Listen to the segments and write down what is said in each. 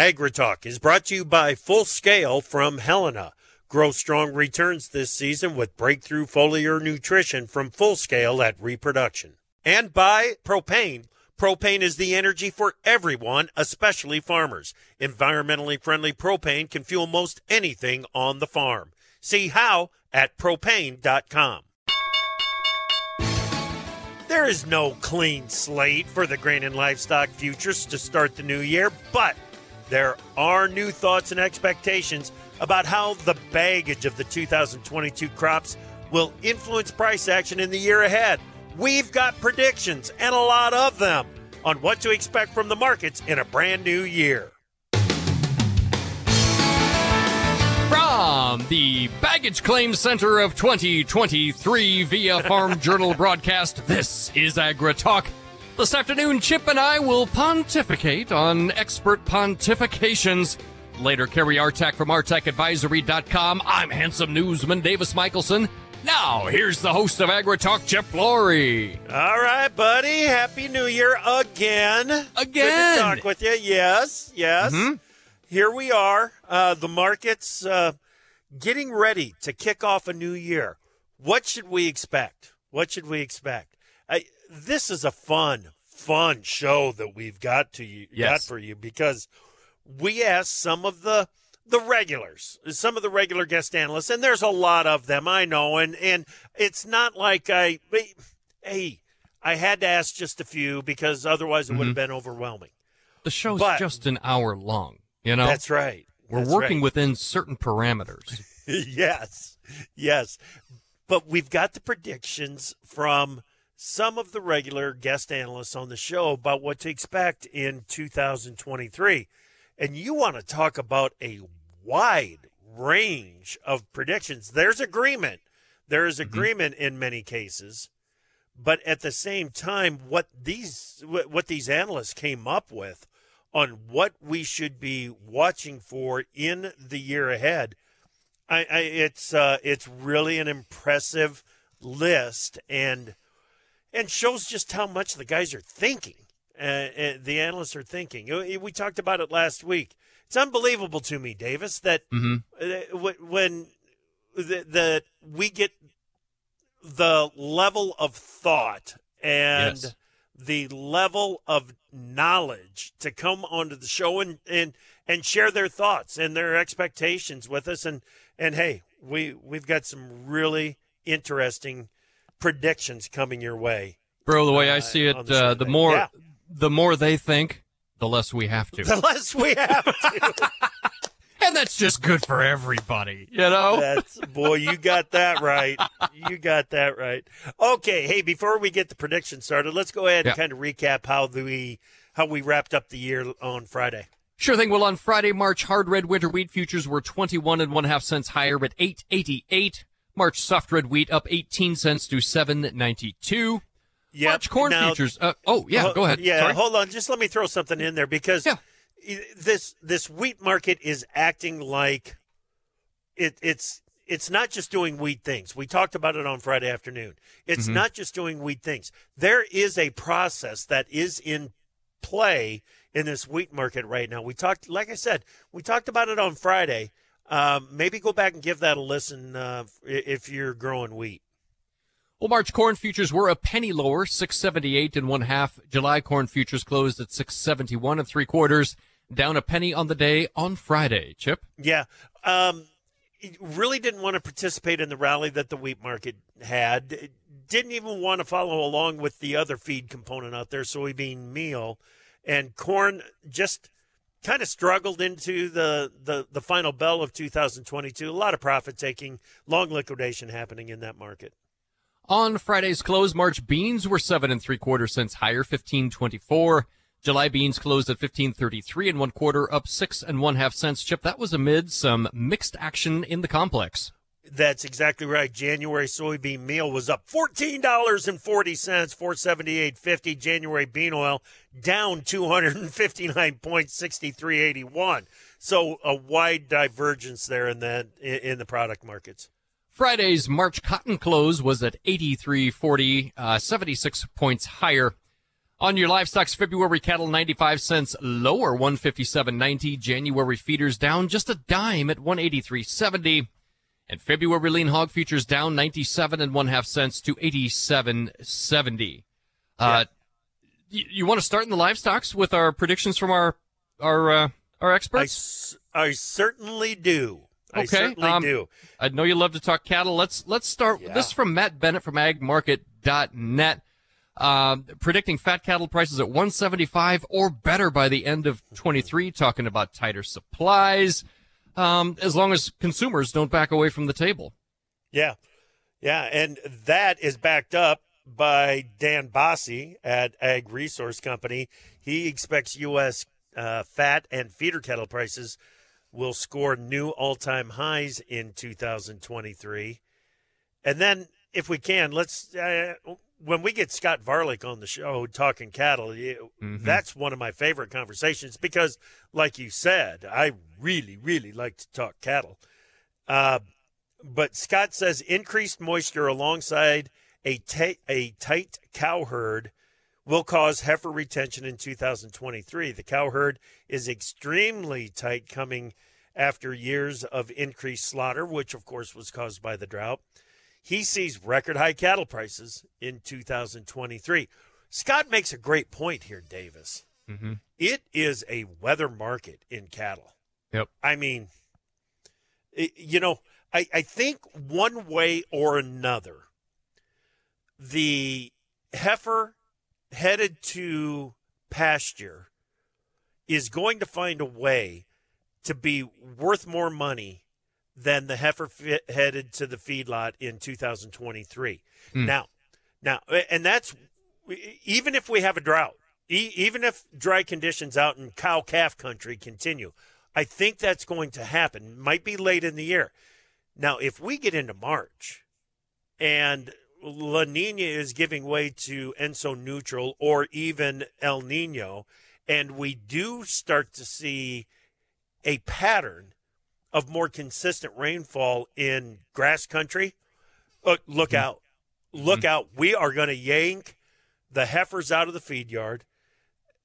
AgriTalk is brought to you by Full Scale from Helena. Grow strong returns this season with breakthrough foliar nutrition from Full Scale at Reproduction. And by Propane. Propane is the energy for everyone, especially farmers. Environmentally friendly propane can fuel most anything on the farm. See how at propane.com. There is no clean slate for the grain and livestock futures to start the new year, but there are new thoughts and expectations about how the baggage of the 2022 crops will influence price action in the year ahead. We've got predictions and a lot of them on what to expect from the markets in a brand new year. From the Baggage Claim Center of 2023 via Farm Journal broadcast, this is Agri Talk. This afternoon, Chip and I will pontificate on expert pontifications. Later, Kerry Artak from ArtakAdvisory.com. I'm handsome newsman Davis Michelsen. Now, here's the host of Agri Talk, Chip Flory. All right, buddy. Happy New Year again. Again. Good to talk with you. Yes, yes. Mm-hmm. Here we are. Uh, the market's uh, getting ready to kick off a new year. What should we expect? What should we expect? I, this is a fun, fun show that we've got to you Yes. got for you because we asked some of the the regulars, some of the regular guest analysts, and there's a lot of them, I know, and and it's not like I hey, I had to ask just a few because otherwise it would have Mm-hmm. been overwhelming. The show's But- just an hour long, you know? That's right. We're That's working right. within certain parameters. yes, yes. But we've got the predictions from some of the regular guest analysts on the show about what to expect in 2023. And you want to talk about a wide range of predictions. There's agreement. There is agreement in many cases. But at the same time, what these what what these analysts came up with on what we should be watching for in the year ahead, I, I it's uh, it's really an impressive list and and shows just how much the guys are thinking. Uh, uh, the analysts are thinking. Uh, We talked about it last week. It's unbelievable to me, Davis, that hmm uh, when the, the we get the level of thought and Yes. the level of knowledge to come onto the show and, and and share their thoughts and their expectations with us and and hey we we've got some really interesting predictions coming your way Bro, the way I Uh, see it, the uh, the more Yeah. the more they think, the less we have to. the less we have to and that's just good for everybody, you know? That's boy, you got that right. You got that right. Okay, hey, before we get the prediction started, let's go ahead and kind of recap how the, we how we wrapped up the year on Friday. Sure thing. Well, on Friday, March hard red winter wheat futures were 21 and one half cents higher at 888. March soft red wheat up 18 cents to 792. Yep. March corn Now- futures. Uh, oh, yeah, Ho- go ahead. Yeah, Sorry. hold on. Just let me throw something in there because Yeah. this this wheat market is acting like it, it's it's not just doing wheat things. We talked about it on Friday afternoon. It's Mm-hmm. not just doing wheat things. There is a process that is in play in this wheat market right now. We talked, like I said, we talked about it on Friday. Um, maybe go back and give that a listen uh, if you're growing wheat. Well, March corn futures were a penny lower, 678 and one half. July corn futures closed at 671 and three quarters, down a penny on the day on Friday. Chip? Yeah. Um, really didn't want to participate in the rally that the wheat market had. Didn't even want to follow along with the other feed component out there, soybean meal. And corn just kind of struggled into the, the, the final bell of 2022. A lot of profit taking, long liquidation happening in that market. On Friday's close, March beans were seven and three quarter cents higher, fifteen twenty four. July beans closed at fifteen thirty three and one quarter, up six and one half cents. Chip, that was amid some mixed action in the complex. That's exactly right. January soybean meal was up fourteen dollars and forty cents, four seventy eight fifty. January bean oil down two hundred and fifty nine point sixty three eighty one. So a wide divergence there in that in the product markets. Friday's March cotton close was at 83.40, uh, 76 points higher. On your livestock's February cattle 95 cents lower 157.90. January feeders down just a dime at 183.70. And February lean hog futures down 97 and one half cents to 87.70. Uh, you, you want to start in the livestocks with our predictions from our our uh, our I, experts? s- I certainly do. Okay. I certainly um, do. I know you love to talk cattle. Let's let's start. Yeah. This is from Matt Bennett from AgMarket.net, um, predicting fat cattle prices at 175 or better by the end of 23. Talking about tighter supplies, um, as long as consumers don't back away from the table. Yeah. Yeah. And that is backed up by Dan Basse at Ag Resource Company. He expects U.S. Uh, fat and feeder cattle prices will score new all time highs in 2023. And then, if we can, let's, uh, when we get Scott Varilek on the show talking cattle, you- that's one of my favorite conversations because, like you said, I really, really like to talk cattle. Uh, but Scott says increased moisture alongside a, ta- a tight cow herd will cause heifer retention in 2023. The cow herd is extremely tight coming after years of increased slaughter, which of course was caused by the drought. He sees record high cattle prices in 2023. Scott makes a great point here, Davis. Mm-hmm. It is a weather market in cattle. Yep. I mean, it, you know, I, I think one way or another, the heifer headed to pasture is going to find a way to be worth more money than the heifer fi- headed to the feedlot in 2023. Hmm. Now, now, and that's even if we have a drought, e- even if dry conditions out in cow calf country continue, I think that's going to happen. Might be late in the year. Now, if we get into March and La Nina is giving way to Enso neutral or even El Nino, and we do start to see a pattern of more consistent rainfall in grass country, uh, look out. Look out. We are going to yank the heifers out of the feed yard.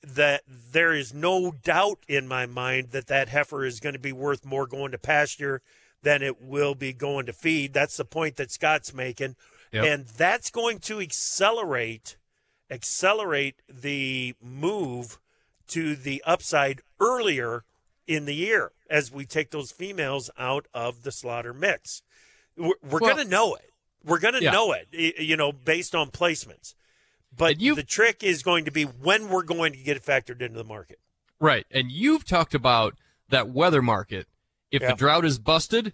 That there is no doubt in my mind that that heifer is going to be worth more going to pasture than it will be going to feed. That's the point that Scott's making. Yep. And that's going to accelerate accelerate the move to the upside earlier in the year as we take those females out of the slaughter mix. We're, we're Well- going to know it. We're going to Yeah. know it, you know, based on placements. But the trick is going to be when we're going to get it factored into the market. Right. And you've talked about that weather market. If Yeah. the drought is busted,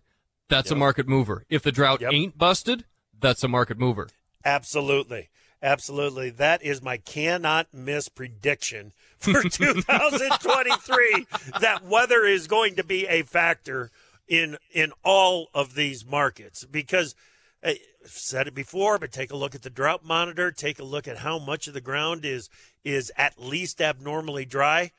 that's a market mover. If the drought Yep. ain't busted, that's a market mover. Absolutely. Absolutely. That is my cannot miss prediction for 2023 that weather is going to be a factor in in all of these markets because uh, I've said it before, but take a look at the drought monitor, take a look at how much of the ground is is at least abnormally dry.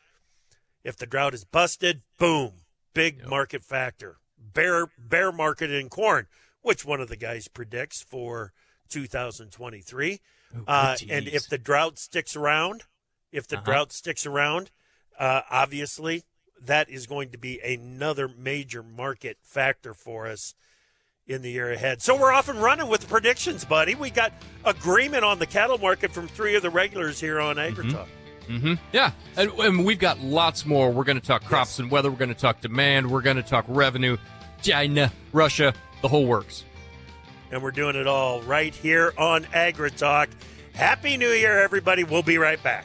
If the drought is busted, boom, big market factor. Bear bear market in corn, which one of the guys predicts for 2023. Uh, and if the drought sticks around, if the Uh-huh. drought sticks around, uh, obviously that is going to be another major market factor for us in the year ahead. So we're off and running with the predictions, buddy. We got agreement on the cattle market from three of the regulars here on AgriTalk. Mm-hmm. Yeah, and, and we've got lots more. We're going to talk crops and weather. We're going to talk demand. We're going to talk revenue, China, Russia, the whole works. And we're doing it all right here on AgriTalk. Happy New Year, everybody. We'll be right back.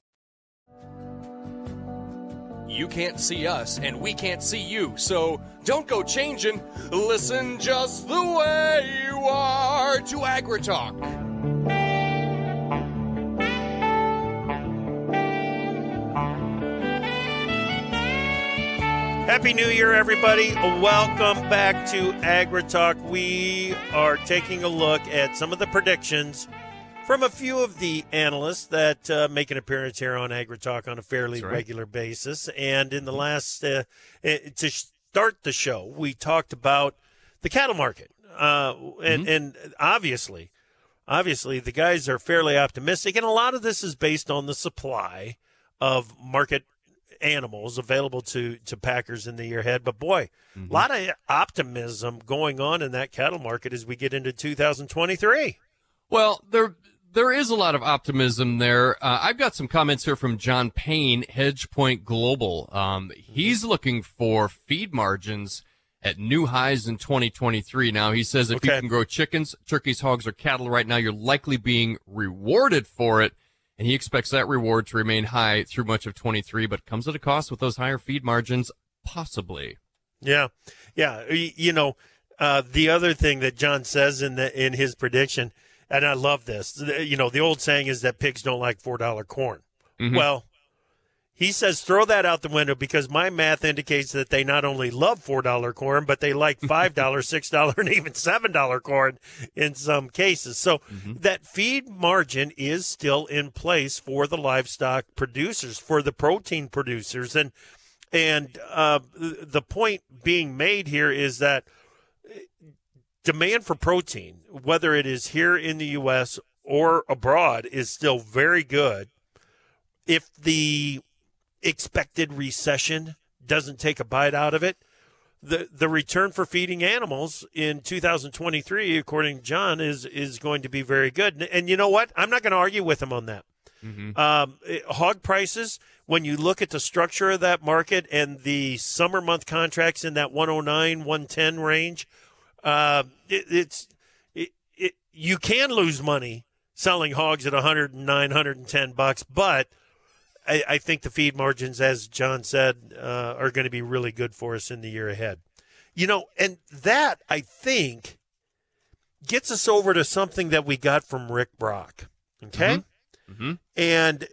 You can't see us, and we can't see you, so don't go changing. Listen just the way you are to AgriTalk. Happy New Year, everybody. Welcome back to AgriTalk. We are taking a look at some of the predictions from a few of the analysts that uh, make an appearance here on AgriTalk on a fairly right. regular basis. And in the last, uh, eh, to start the show, we talked about the cattle market. Uh, and, and obviously, obviously, the guys are fairly optimistic. And a lot of this is based on the supply of market animals available to to packers in the year ahead. But boy, a lot of optimism going on in that cattle market as we get into 2023. Well, there there is a lot of optimism there. Uh, I've got some comments here from John Payne, HedgePoint Global. Um, he's looking for feed margins at new highs in 2023. Now he says if you can grow chickens, turkeys, hogs, or cattle right now, you're likely being rewarded for it. And he expects that reward to remain high through much of 23, but comes at a cost with those higher feed margins, possibly. Yeah, yeah. You know, uh, the other thing that John says in the in his prediction, and I love this. You know, the old saying is that pigs don't like four dollar corn. Well, he says throw that out the window because my math indicates that they not only love four dollar corn, but they like five dollar, six dollar, and even seven dollar corn in some cases. So that feed margin is still in place for the livestock producers, for the protein producers, and and uh, the point being made here is that demand for protein, whether it is here in the U.S. or abroad, is still very good. If the expected recession doesn't take a bite out of it, the the return for feeding animals in 2023, according to John, is is going to be very good. And, and you know what? I'm not going to argue with him on that. Um, eh, hog prices, when you look at the structure of that market and the summer month contracts in that 109, 110 range, uh, it, it's it, it, you can lose money selling hogs at 109, 110 bucks, but I, I think the feed margins, as John said, uh, are going to be really good for us in the year ahead. You know, and that I think gets us over to something that we got from Rick Brock. Okay, Mhm. and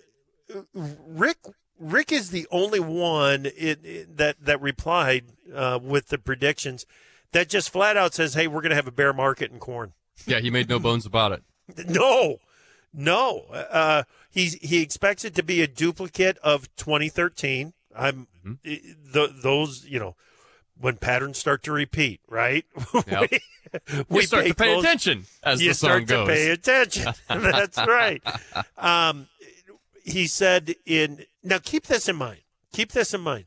uh, Rick Rick is the only one it, it- that that replied uh, with the predictions that just flat out says, "Hey, we're going to have a bear market in corn." Yeah, he made no bones about it. No, no. Uh, he's he expects it to be a duplicate of 2013. I'm th- those you know when patterns start to repeat, right? Yep. we you start to pay close- attention as you the song start goes. to pay attention. That's right. Um, he said in now keep this in mind. Keep this in mind.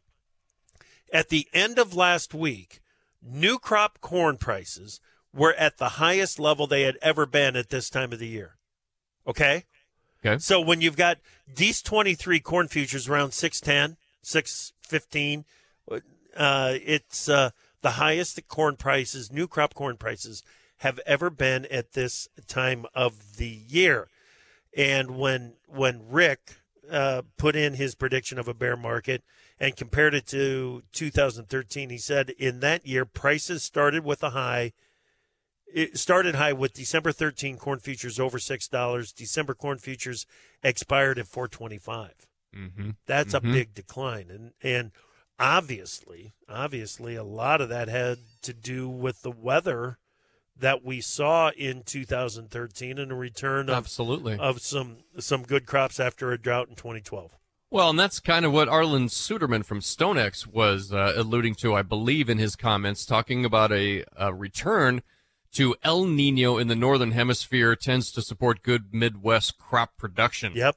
At the end of last week, new crop corn prices were at the highest level they had ever been at this time of the year. Okay? Okay. So when you've got these 23 corn futures around 610, 615, uh, it's uh, the highest that corn prices, new crop corn prices, have ever been at this time of the year. And when when Rick uh, put in his prediction of a bear market and compared it to 2013, he said in that year prices started with a high. It started high with December 13 corn futures over six dollars. December corn futures expired at 425. Mm-hmm. That's a Mhm. big decline, and and obviously, obviously, a lot of that had to do with the weather that we saw in 2013 and a return of Absolutely. of some some good crops after a drought in 2012. Well, and that's kind of what Arlan Suderman from StoneX was uh, alluding to, I believe, in his comments, talking about a, a return to El Nino in the northern hemisphere tends to support good Midwest crop production. Yep,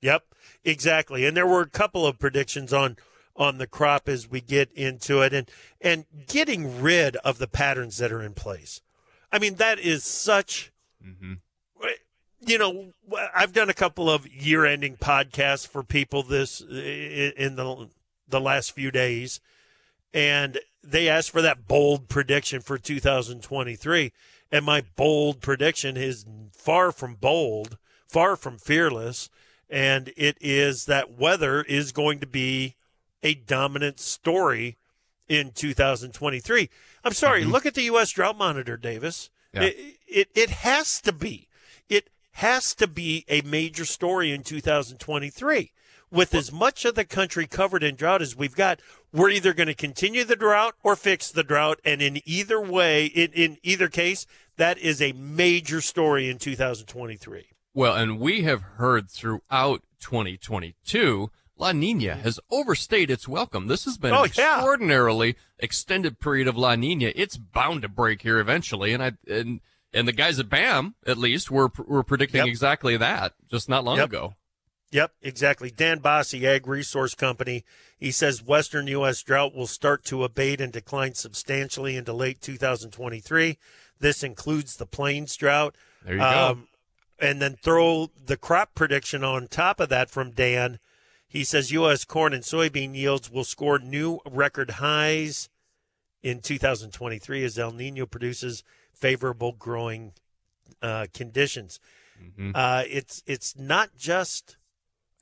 yep. exactly. And there were a couple of predictions on on the crop as we get into it, and and getting rid of the patterns that are in place. I mean, that is such. Mm-hmm. You know, I've done a couple of year-ending podcasts for people this in the the last few days, and they asked for that bold prediction for 2023. And my bold prediction is far from bold, far from fearless. And it is that weather is going to be a dominant story in 2023. I'm sorry, mm-hmm. look at the U.S. drought monitor, Davis. Yeah. It, it, it has to be. Has to be a major story in 2023 with as much of the country covered in drought as we've got, we're either going to continue the drought or fix the drought. And in either way, in, in either case, that is a major story in 2023. Well, and we have heard throughout 2022, La Nina has overstayed its welcome. This has been oh, an extraordinarily yeah. extended period of La Nina. It's bound to break here eventually. And I, and, and the guys at BAM, at least, were, were predicting yep. exactly that just not long yep. ago. Yep, exactly. Dan Basse, Ag Resource Company, he says Western U.S. drought will start to abate and decline substantially into late 2023. This includes the Plains drought. There you um, go. And then throw the crop prediction on top of that from Dan. He says U.S. corn and soybean yields will score new record highs in 2023 as El Nino produces favorable growing uh, conditions. Mm-hmm. Uh, it's it's not just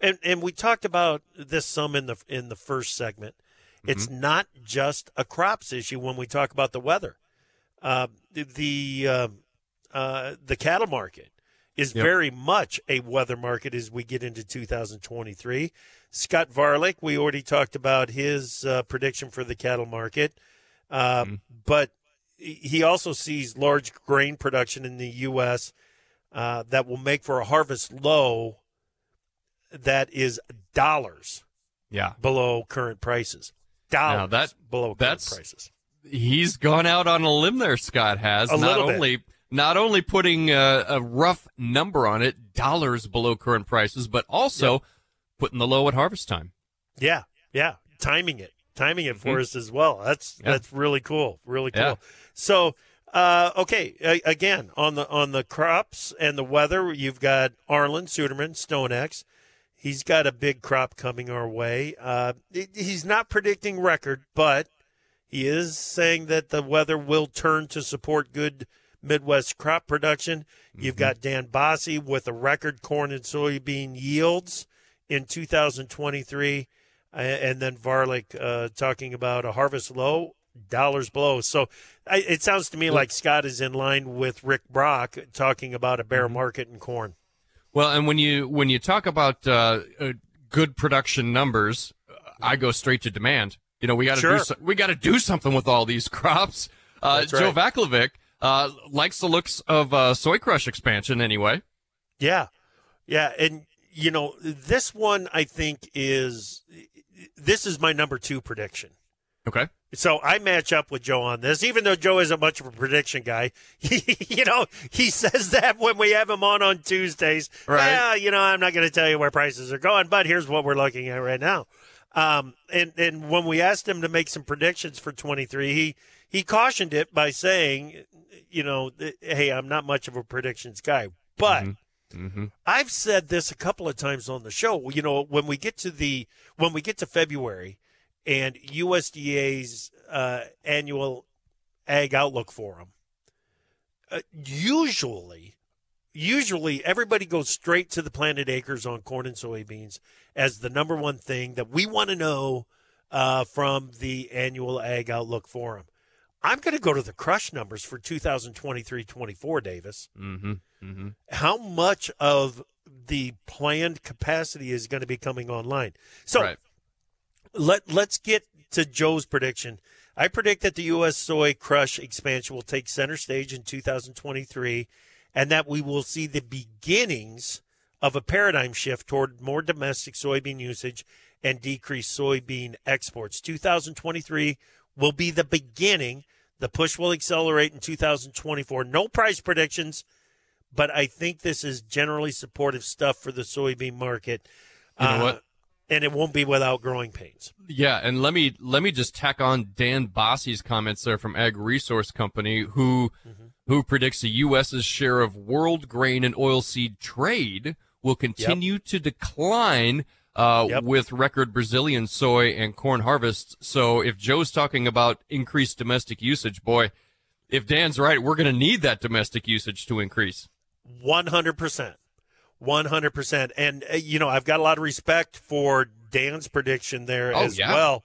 and and we talked about this some in the in the first segment. Mm-hmm. It's not just a crops issue when we talk about the weather. Uh, the uh, uh, the cattle market is yep. very much a weather market as we get into 2023. Scott Varilek, we already talked about his uh, prediction for the cattle market, uh, mm-hmm. but he also sees large grain production in the U.S. Uh, that will make for a harvest low that is dollars yeah. below current prices. Dollars now that, below that's, current prices. He's gone out on a limb there, Scott has. A not only bit. not only putting a, a, rough number on it, dollars below current prices, but also yep. putting the low at harvest time. Yeah, yeah. Timing it. Timing it mm-hmm. for us as well. That's yeah. that's really cool. Really cool. Yeah. So uh, okay, again on the on the crops and the weather, you've got Arlan, Suderman, StoneX. He's got a big crop coming our way. Uh, he's not predicting record, but he is saying that the weather will turn to support good Midwest crop production. Mm-hmm. You've got Dan Basse with a record corn and soybean yields in 2023, and then Varilek uh, talking about a harvest low, dollars below. So I, it sounds to me like Scott is in line with Rick Brock talking about a bear mm-hmm. market in corn. Well, and when you when you talk about uh, uh, good production numbers, I go straight to demand. You know, we got to sure. do we got to do something with all these crops. Uh, Joe right. Vaclavik uh, likes the looks of uh, soy crush expansion anyway. Yeah, yeah, and you know this one I think is this is my number two prediction. Okay. So I match up with Joe on this, even though Joe isn't much of a prediction guy. He, you know, he says that when we have him on on Tuesdays. Right. Yeah, you know, I'm not going to tell you where prices are going, but here's what we're looking at right now. Um, and and when we asked him to make some predictions for 23, he he cautioned it by saying, you know, hey, I'm not much of a predictions guy, but. Mm-hmm. Mm-hmm. I've said this a couple of times on the show. You know, when we get to the when we get to February, and USDA's uh, annual Ag Outlook Forum. Uh, usually, usually everybody goes straight to the planted acres on corn and soybeans as the number one thing that we want to know uh, from the annual Ag Outlook Forum. I'm going to go to the crush numbers for 2023-24, Davis. Mm-hmm. Mm-hmm. How much of the planned capacity is going to be coming online? So. Right let let's get to Joe's prediction. I predict that the U.S. soy crush expansion will take center stage in 2023, and that we will see the beginnings of a paradigm shift toward more domestic soybean usage and decreased soybean exports. 2023 will be the beginning. The push will accelerate in 2024. No price predictions, but I think this is generally supportive stuff for the soybean market. You know what? And it won't be without growing pains. Yeah, and let me let me just tack on Dan Basse's comments there from Ag Resource Company, who Mm-hmm. who predicts the U.S.'s share of world grain and oilseed trade will continue to decline uh, Yep. with record Brazilian soy and corn harvests. So if Joe's talking about increased domestic usage, boy, if Dan's right, we're going to need that domestic usage to increase. One hundred percent, one hundred percent. And uh, you know, I've got a lot of respect for Dan's prediction there Oh, as yeah. well,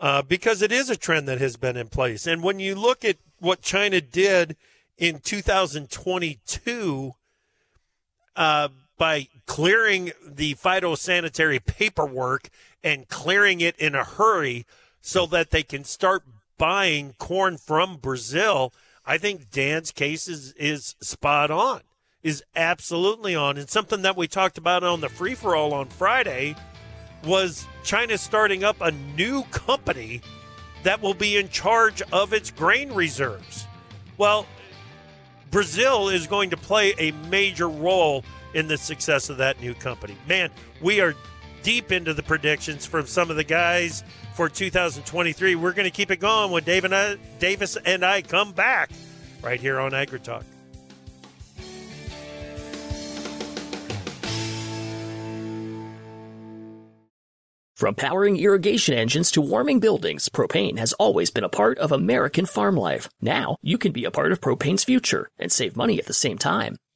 uh, because it is a trend that has been in place. And when you look at what China did in 2022 uh, by clearing the phytosanitary paperwork and clearing it in a hurry so that they can start buying corn from Brazil, I think Dan's case is, is spot on, is absolutely on. And something that we talked about on the free for all on Friday was China starting up a new company that will be in charge of its grain reserves. Well, Brazil is going to play a major role in the success of that new company. Man, we are deep into the predictions from some of the guys for 2023. We're going to keep it going when Dave and I, Davis and I come back right here on AgriTalk. From powering irrigation engines to warming buildings, propane has always been a part of American farm life. Now, you can be a part of propane's future and save money at the same time.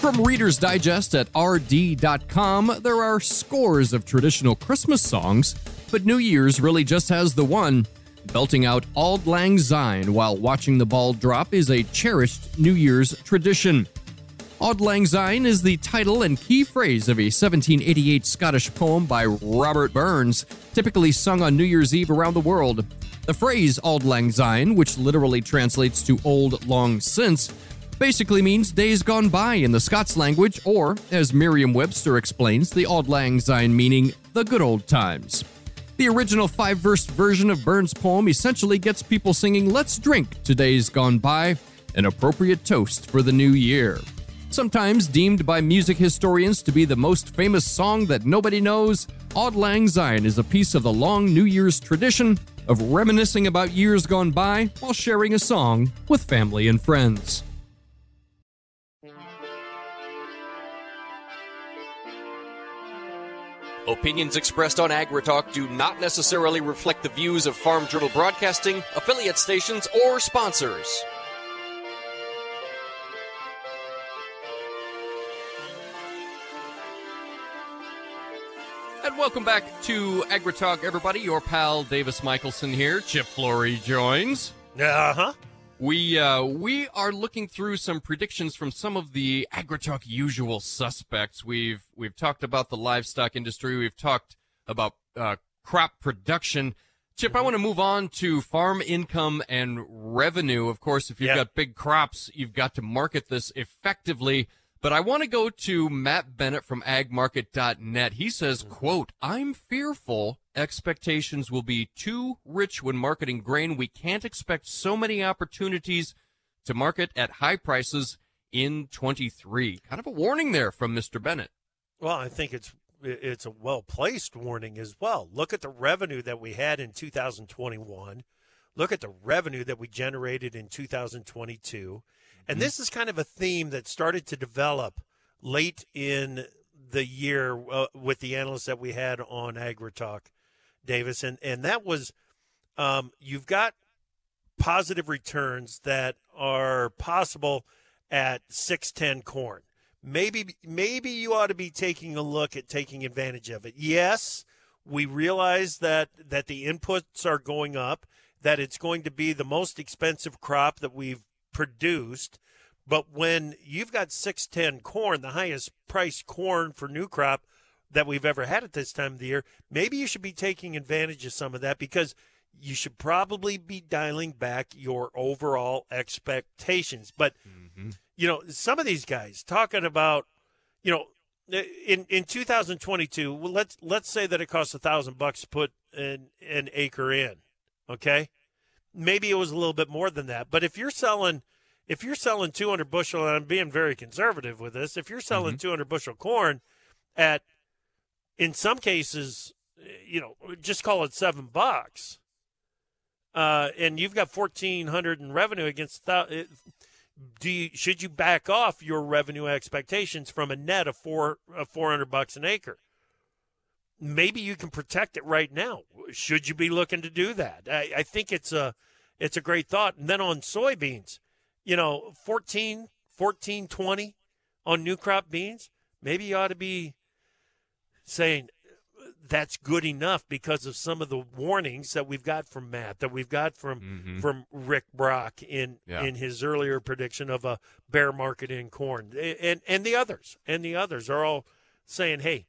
From Reader's Digest at rd.com, there are scores of traditional Christmas songs, but New Year's really just has the one. Belting out Auld Lang Syne while watching the ball drop is a cherished New Year's tradition. Auld Lang Syne is the title and key phrase of a 1788 Scottish poem by Robert Burns, typically sung on New Year's Eve around the world. The phrase Auld Lang Syne, which literally translates to old long since, basically means days gone by in the Scots language, or, as Merriam Webster explains, the Auld Lang Syne meaning the good old times. The original five verse version of Burns' poem essentially gets people singing Let's Drink to Days Gone By, an appropriate toast for the new year. Sometimes deemed by music historians to be the most famous song that nobody knows, Auld Lang Syne is a piece of the long New Year's tradition of reminiscing about years gone by while sharing a song with family and friends. Opinions expressed on AgriTalk do not necessarily reflect the views of Farm Journal Broadcasting, affiliate stations, or sponsors. And welcome back to AgriTalk, everybody. Your pal Davis Michelsen here. Chip Flory joins. Uh huh. We uh, we are looking through some predictions from some of the AgriTalk usual suspects. We've we've talked about the livestock industry. We've talked about uh, crop production. Chip, I want to move on to farm income and revenue. Of course, if you've Yeah. got big crops, you've got to market this effectively. But I want to go to Matt Bennett from agmarket.net. He says, mm-hmm. quote, I'm fearful expectations will be too rich when marketing grain. We can't expect so many opportunities to market at high prices in 23. Kind of a warning there from Mr. Bennett. Well, I think it's it's a well placed warning as well. Look at the revenue that we had in 2021. Look at the revenue that we generated in 2022. And this is kind of a theme that started to develop late in the year uh, with the analysts that we had on AgriTalk, Davis, and and that was um, you've got positive returns that are possible at 610 corn. Maybe maybe you ought to be taking a look at taking advantage of it. Yes, we realize that that the inputs are going up, that it's going to be the most expensive crop that we've produced. But when you've got 610 corn, the highest price corn for new crop that we've ever had at this time of the year, maybe you should be taking advantage of some of that because you should probably be dialing back your overall expectations. But mm-hmm. you know, some of these guys talking about, you know, in in 2022, well, let's let's say that it costs a thousand bucks to put an an acre in. Okay, maybe it was a little bit more than that. But if you're selling if you're selling 200 bushel, and I'm being very conservative with this, if you're selling mm-hmm. 200 bushel corn at, in some cases, you know, just call it seven bucks, uh, and you've got 1,400 in revenue against, th- do you, should you back off your revenue expectations from a net of four of 400 bucks an acre? Maybe you can protect it right now. Should you be looking to do that? I, I think it's a it's a great thought. And then on soybeans, you know, 14, 14, 20 on new crop beans, maybe you ought to be saying that's good enough because of some of the warnings that we've got from Matt, that we've got from mm-hmm. from Rick Brock in yeah. in his earlier prediction of a bear market in corn, and and the others, and the others are all saying, hey,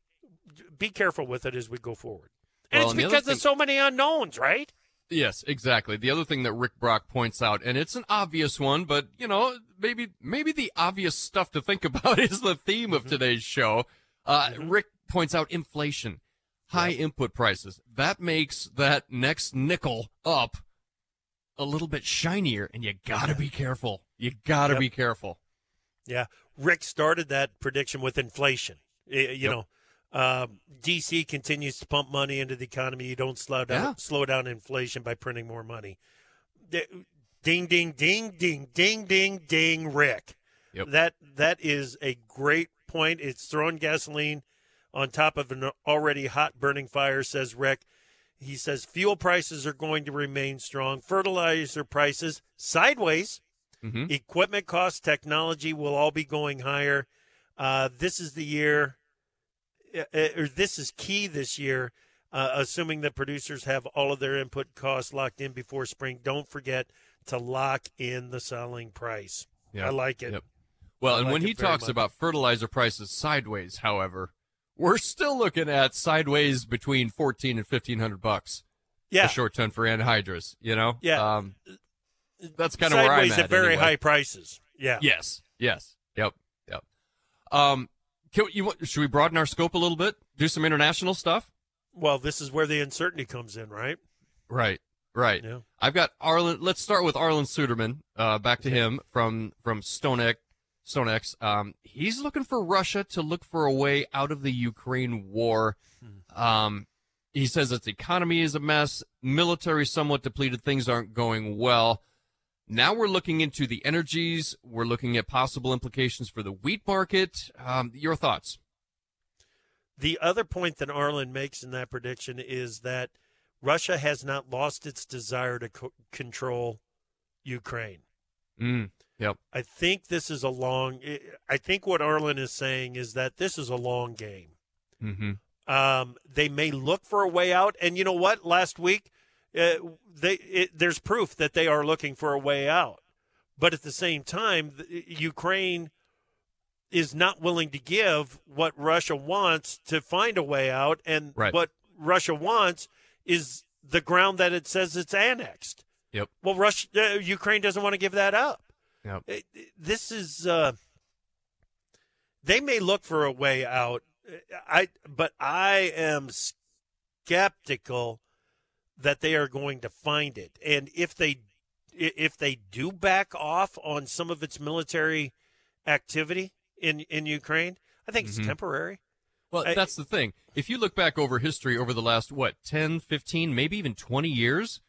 be careful with it as we go forward. And well, it's and because thing- of so many unknowns, right? Yes, exactly. The other thing that Rick Brock points out, and it's an obvious one, but you know, maybe maybe the obvious stuff to think about is the theme of mm-hmm. today's show. Uh, mm-hmm. Rick points out inflation, high input prices. That makes that next nickel up a little bit shinier, and you gotta be careful. You gotta yep. be careful. Yeah, Rick started that prediction with inflation. You yep. know um, DC continues to pump money into the economy. You don't slow down yeah. slow down inflation by printing more money. Ding ding ding ding ding ding ding Rick. Yep. That that is a great point. It's throwing gasoline on top of an already hot burning fire, says Rick. He says fuel prices are going to remain strong. Fertilizer prices sideways. Mm-hmm. Equipment costs, technology will all be going higher. Uh, this is the year uh, uh, or this is key this year, uh, assuming that producers have all of their input costs locked in before spring. Don't forget to lock in the selling price. Yep. I like it. Yep. Well, I and like when he talks much. about fertilizer prices sideways, however, we're still looking at sideways between fourteen and fifteen hundred bucks. Yeah, a short ton for anhydrous. You know. Yeah. Um, that's kind of where I'm at. Sideways at very anyway. high prices. Yeah. Yes. Yes. Yep. Yep. Um, can, you, should we broaden our scope a little bit? Do some international stuff? Well, this is where the uncertainty comes in, right? Right. Right. Yeah. I've got Arlan. Let's start with Arlan Suderman. Uh, back to okay. him from from StoneX. StoneX. Um, he's looking for Russia to look for a way out of the Ukraine war. Hmm. Um, he says its economy is a mess, military somewhat depleted, things aren't going well. Now we're looking into the energies. We're looking at possible implications for the wheat market. Um, your thoughts? The other point that Arlan makes in that prediction is that Russia has not lost its desire to co- control Ukraine. Mm, yep. I think this is a long. I think what Arlan is saying is that this is a long game. Mm-hmm. Um, they may look for a way out, and you know what? Last week uh, they it, there's proof that they are looking for a way out. But at the same time, Ukraine is not willing to give what Russia wants to find a way out, and right. what Russia wants is the ground that it says it's annexed. Yep. Well, Russia, uh, Ukraine doesn't want to give that up. Yep. It, this is. Uh, they may look for a way out. I, but I am skeptical that they are going to find it. And if they if they do back off on some of its military activity in in Ukraine, I think mm-hmm. it's temporary. Well, I, that's the thing. If you look back over history over the last what 10, 15, maybe even 20 years,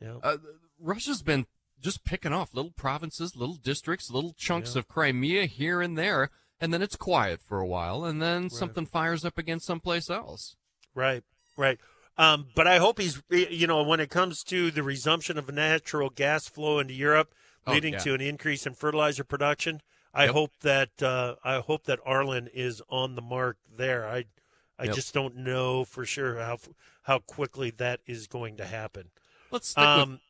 yeah. uh, Russia's been just picking off little provinces, little districts, little chunks yeah. of Crimea here and there, and then it's quiet for a while, and then right. something fires up against someplace else. Right, right. Um, but I hope he's, you know, when it comes to the resumption of natural gas flow into Europe, Oh, leading yeah. to an increase in fertilizer production, I Yep. hope that uh, I hope that Arlan is on the mark there. I I Yep. just don't know for sure how how quickly that is going to happen. Let's stick Um,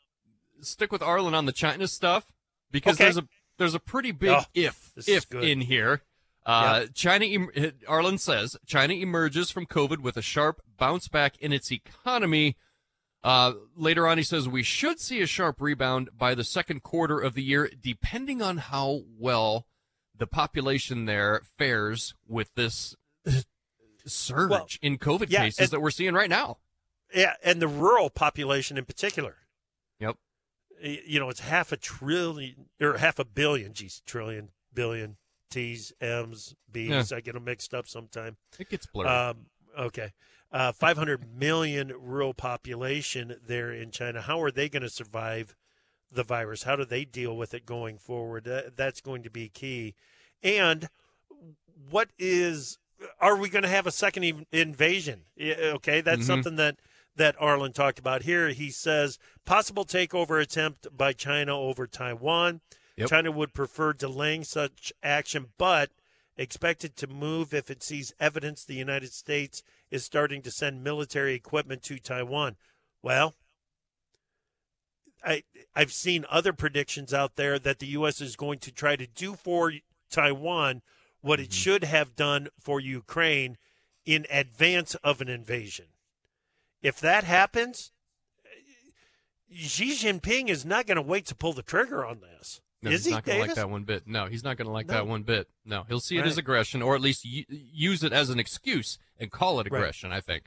with stick with Arlan on the China stuff because Okay. there's a there's a pretty big Oh, if if in here. Uh, China, em- Arlan says China emerges from COVID with a sharp bounce back in its economy. Uh, later on, he says we should see a sharp rebound by the second quarter of the year, depending on how well the population there fares with this surge Well, in COVID yeah, cases and- that we're seeing right now. yeah, and the rural population in particular. Yep. You know, it's half a trillion or half a billion. Geez, trillion, billion, T's, M's, B's. I get them mixed up sometime. It gets blurry. Um, okay. Uh, 500 million rural population there in China. How are they going to survive the virus? How do they deal with it going forward? That, that's going to be key. And what is, are we going to have a second invasion? Okay. That's Mhm. something that, that Arlan talked about here. He says possible takeover attempt by China over Taiwan. Yep. China would prefer delaying such action, but expected to move if it sees evidence the United States is starting to send military equipment to Taiwan. Well, I I've seen other predictions out there that the US is going to try to do for Taiwan what it mm-hmm. should have done for Ukraine in advance of an invasion. If that happens, Xi Jinping is not going to wait to pull the trigger on this. No, is he's he, not going to like that one bit. No, he's not going to like No. that one bit. No, he'll see it as aggression, or at least u- use it as an excuse and call it Right. aggression. I think.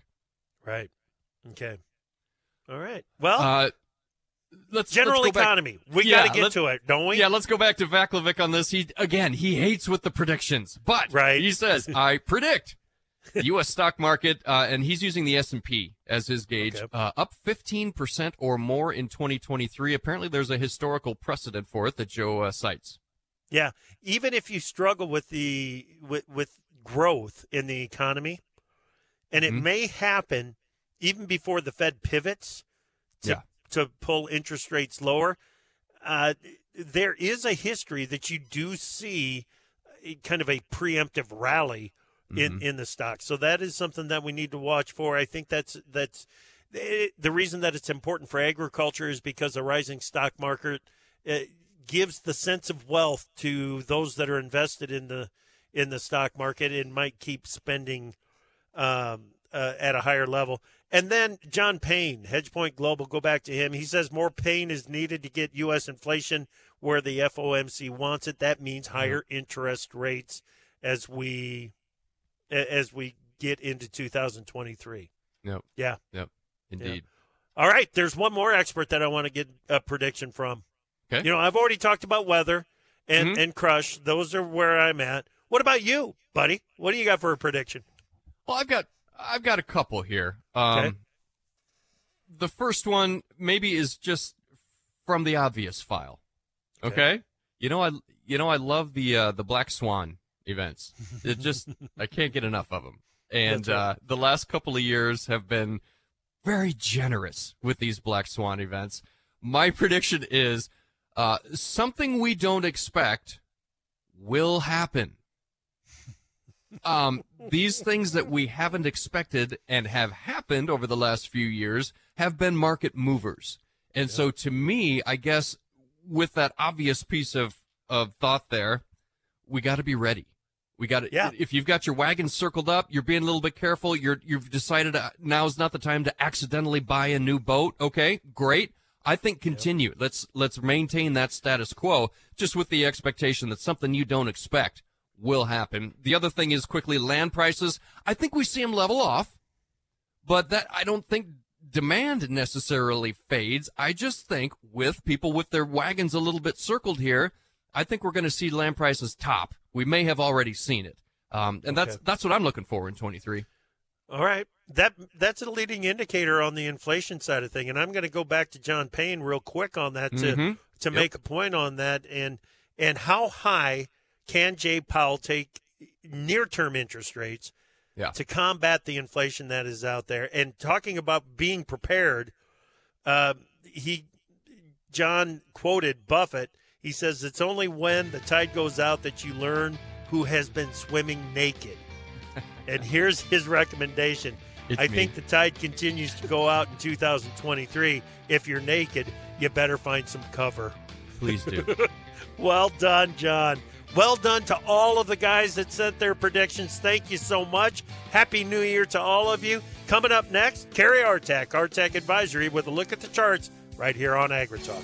Right. Okay. All right. Well, Uh, let's general let's go back- economy. We Yeah, got to get to it, don't we? Yeah, let's go back to Vaclavik on this. He again, he hates with the predictions, but Right. he says, "I predict the U.S. stock market," uh, and he's using the S and P as his gauge, Okay. uh, up 15 percent or more in 2023. Apparently, there's a historical precedent for it that Joe uh, cites. Yeah. Even if you struggle with the with, with growth in the economy, and it Mhm. may happen even before the Fed pivots to Yeah. to pull interest rates lower. Uh, there is a history that you do see kind of a preemptive rally in, Mm-hmm. in the stock. So that is something that we need to watch for. I think that's that's it, the reason that it's important for agriculture is because a rising stock market uh, gives the sense of wealth to those that are invested in the in the stock market and might keep spending um, uh, at a higher level. And then John Payne, HedgePoint Global, go back to him. He says more pain is needed to get U.S. inflation where the FOMC wants it. That means higher interest rates as we as we get into 2023. Yep. Yeah. Yep. Indeed. All right. There's one more expert that I want to get a prediction from. Okay. You know, I've already talked about weather and, Mhm. and crush. Those are where I'm at. What about you, buddy? What do you got for a prediction? Well, I've got I've got a couple here. Um, Okay. The first one maybe is just from the obvious file. Okay. Okay. You know I you know I love the uh, the Black Swan events. It just I can't get enough of them. And right. uh, the last couple of years have been very generous with these Black Swan events. My prediction is uh, something we don't expect will happen. Um, these things that we haven't expected and have happened over the last few years have been market movers. And so to me, I guess with that obvious piece of, of thought there, we got to be ready. We got to, Yeah. if you've got your wagon circled up, you're being a little bit careful. You're, you've decided uh, now's not the time to accidentally buy a new boat. Okay, great. I think continue. Let's, let's maintain that status quo just with the expectation that something you don't expect will happen. The other thing is quickly land prices. I think we see them level off, but that I don't think demand necessarily fades. I just think with people with their wagons a little bit circled here, I think we're going to see land prices top. We may have already seen it. Um, and that's Okay. that's what I'm looking for in 23. All right. That that's a leading indicator on the inflation side of thing. And I'm going to go back to John Payne real quick on that to Mhm. to Yep. make a point on that and and how high can Jay Powell take near term interest rates Yeah. to combat the inflation that is out there. And talking about being prepared, uh, he John quoted Buffett. He says it's only when the tide goes out that you learn who has been swimming naked. and here's his recommendation. It's I me. think the tide continues to go out in 2023. If you're naked, you better find some cover. Please do. Well done, John. Well done to all of the guys that sent their predictions. Thank you so much. Happy New Year to all of you. Coming up next, Carrie Artak, Artac Advisory, with a look at the charts right here on AgriTalk.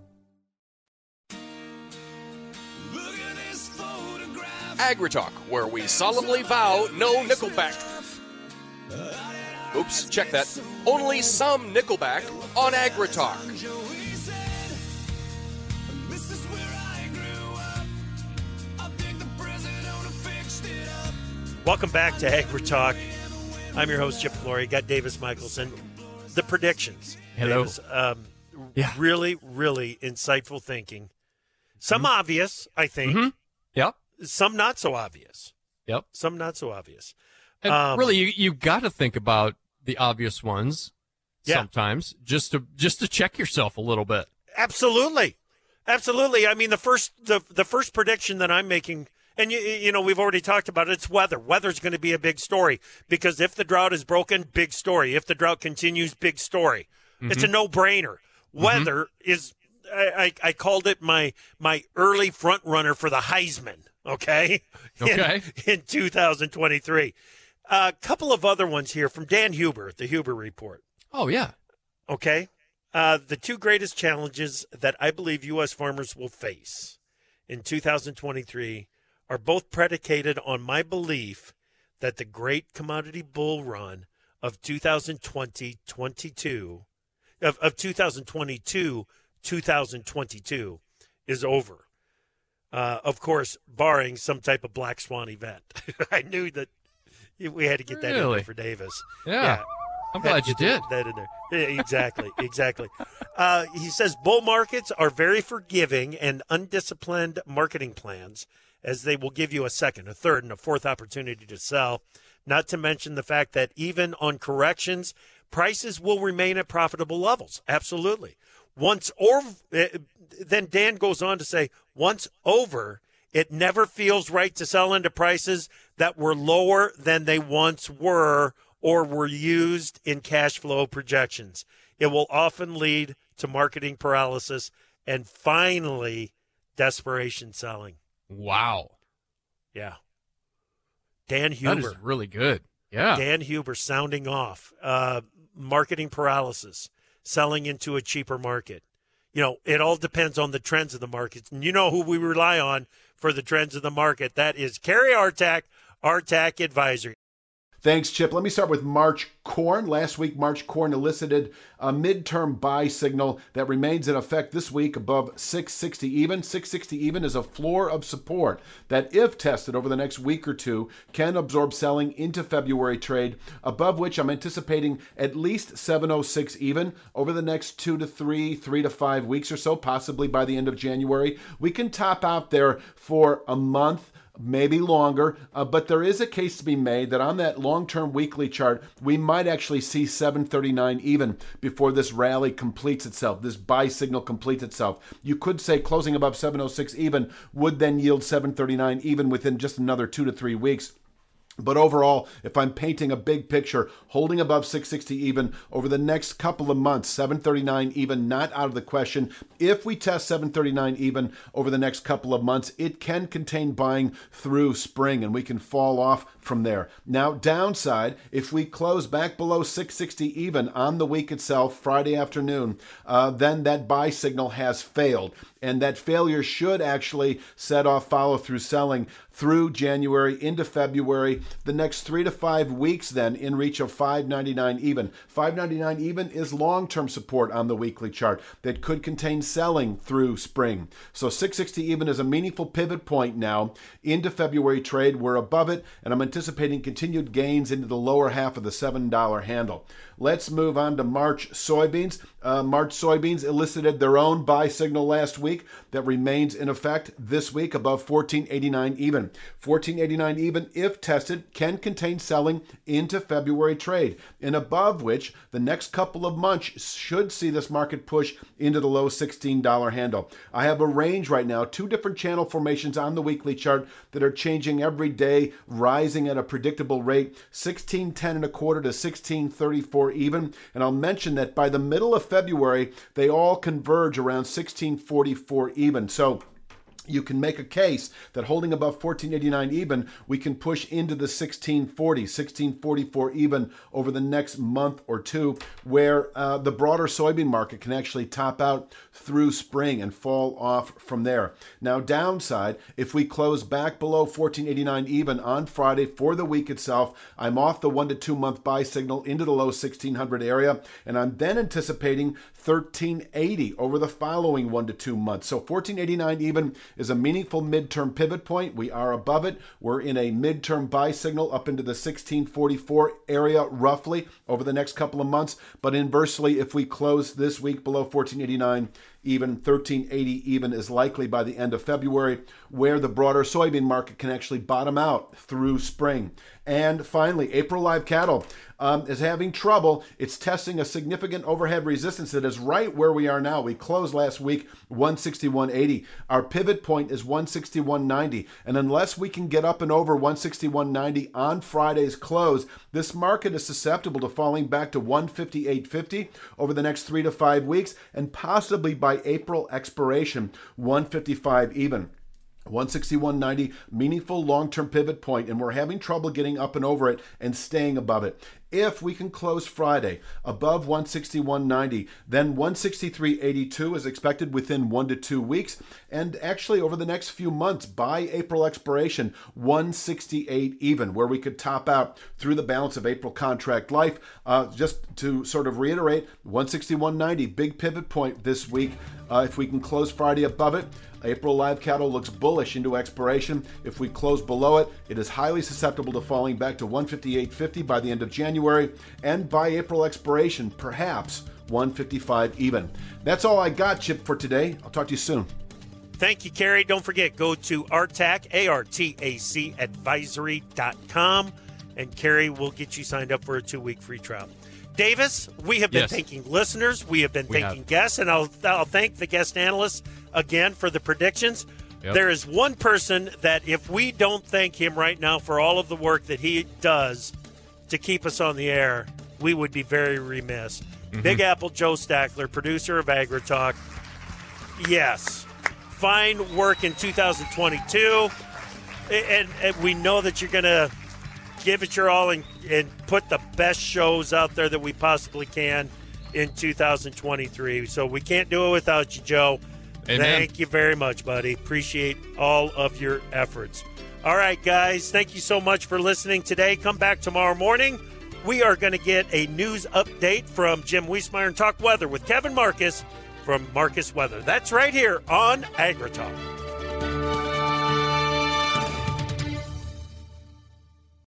AgriTalk, where we solemnly vow no Nickelback. Oops, check that. Only some Nickelback on AgriTalk. Welcome back to AgriTalk. I'm your host, Chip Flory. Got Davis Michelsen. The predictions. Hello. Davis, um, Yeah. Really, really insightful thinking. Some obvious, I think. Mhm. Yep. Some not so obvious. Yep. Some not so obvious. And Um, really, you, you got to think about the obvious ones Yeah. sometimes, just to just to check yourself a little bit. Absolutely, absolutely. I mean, the first the the first prediction that I'm making, and you you know we've already talked about it. It's weather. Weather's going to be a big story because if the drought is broken, big story. If the drought continues, big story. It's a no brainer. Weather is. I, I, I called it my my early front runner for the Heisman. Okay. In- Okay. In, 2023, a couple of other ones here from Dan Hueber the Hueber Report. Oh yeah. Okay. Uh, the two greatest challenges that I believe U.S. farmers will face in 2023 are both predicated on my belief that the great commodity bull run of 2020 22, of, of 2022 2022 is over. Uh, of course, barring some type of black swan event. I knew that we had to get that in there for Davis. Yeah. I'm glad you did. That in there. Yeah, exactly, exactly. Uh, he says bull markets are very forgiving and undisciplined marketing plans, as they will give you a second, a third, and a fourth opportunity to sell. Not to mention the fact that even on corrections, prices will remain at profitable levels. Absolutely. Once or uh, then Dan goes on to say, once over, it never feels right to sell into prices that were lower than they once were or were used in cash flow projections. It will often lead to marketing paralysis and finally desperation selling. Wow. Yeah. Dan Hueber. is really good. Yeah. Dan Hueber sounding off. Uh, marketing paralysis, selling into a cheaper market. You know, it all depends on the trends of the markets. And you know who we rely on for the trends of the market. That is Carrie Artak, Artac Advisory. Thanks, Chip. Let me start with March corn. Last week, March corn elicited a midterm buy signal that remains in effect this week above 660 even. 660 even is a floor of support that, if tested over the next week or two, can absorb selling into February trade, above which I'm anticipating at least 706 even over the next two to three, three to five weeks or so, possibly by the end of January. We can top out there for a month maybe longer, uh, but there is a case to be made that on that long term weekly chart, we might actually see 739 even before this rally completes itself, this buy signal completes itself. You could say closing above 706 even would then yield 739 even within just another two to three weeks. But overall, if I'm painting a big picture, holding above 660 even over the next couple of months, 739 even not out of the question. If we test 739 even over the next couple of months, it can contain buying through spring and we can fall off from there. Now, downside, if we close back below 660 even on the week itself, Friday afternoon, uh, then that buy signal has failed. And that failure should actually set off follow through selling through January into February. The next three to five weeks, then, in reach of 599 even. 599 even is long term support on the weekly chart that could contain selling through spring. So 660 even is a meaningful pivot point now into February trade. We're above it, and I'm anticipating continued gains into the lower half of the $7 handle. Let's move on to March soybeans. Uh, March soybeans elicited their own buy signal last week that remains in effect this week above 14.89 even. 14.89 even, if tested, can contain selling into February trade, and above which the next couple of months should see this market push into the low $16 handle. I have a range right now, two different channel formations on the weekly chart that are changing every day, rising at a predictable rate, 1610 and a quarter to 1634 even. And I'll mention that by the middle of February, they all converge around 1644 even. So you can make a case that holding above 1489 even, we can push into the 1640, 1644 even over the next month or two, where uh, the broader soybean market can actually top out through spring and fall off from there. Now, downside, if we close back below 1489 even on Friday for the week itself, I'm off the one to two month buy signal into the low 1600 area, and I'm then anticipating 1380 over the following one to two months. So 1489 even is a meaningful midterm pivot point. We are above it. We're in a midterm buy signal up into the 1644 area roughly over the next couple of months. But inversely, if we close this week below 1489, even 1380 even is likely by the end of February, where the broader soybean market can actually bottom out through spring. And finally, April live cattle um, is having trouble. It's testing a significant overhead resistance that is right where we are now. We closed last week 161.80. Our pivot point is 161.90. And unless we can get up and over 161.90 on Friday's close, this market is susceptible to falling back to 158.50 over the next three to five weeks and possibly by April expiration, 155 even. 161.90, meaningful long term pivot point, and we're having trouble getting up and over it and staying above it. If we can close Friday above 161.90, then 163.82 is expected within one to two weeks, and actually over the next few months by April expiration, 168 even, where we could top out through the balance of April contract life. Uh, just to sort of reiterate, 161.90, big pivot point this week. Uh, if we can close Friday above it, April live cattle looks bullish into expiration. If we close below it, it is highly susceptible to falling back to 158.50 by the end of January, and by April expiration, perhaps 155 even. That's all I got, Chip, for today. I'll talk to you soon. Thank you, Kerry. Don't forget, go to ARTAC, A-R-T-A-C, advisory.com, and Kerry will get you signed up for a two-week free trial. Davis, we have been Yes. thanking listeners. We have been We thanking have. guests, and I'll, I'll thank the guest analysts again for the predictions. Yep. There is one person that if we don't thank him right now for all of the work that he does to keep us on the air, we would be very remiss. Mm-hmm. Big Apple Joe Stackler, producer of AgriTalk. Yes, fine work in 2022, and, and we know that you're going to give it your all and, and put the best shows out there that we possibly can in 2023. So we can't do it without you, Joe. Amen. Thank you very much, buddy. Appreciate all of your efforts. All right, guys, thank you so much for listening today. Come back tomorrow morning. We are going to get a news update from Jim Wiesemeyer and talk weather with Kevin Marcus from Marcus Weather. That's right here on AgriTalk.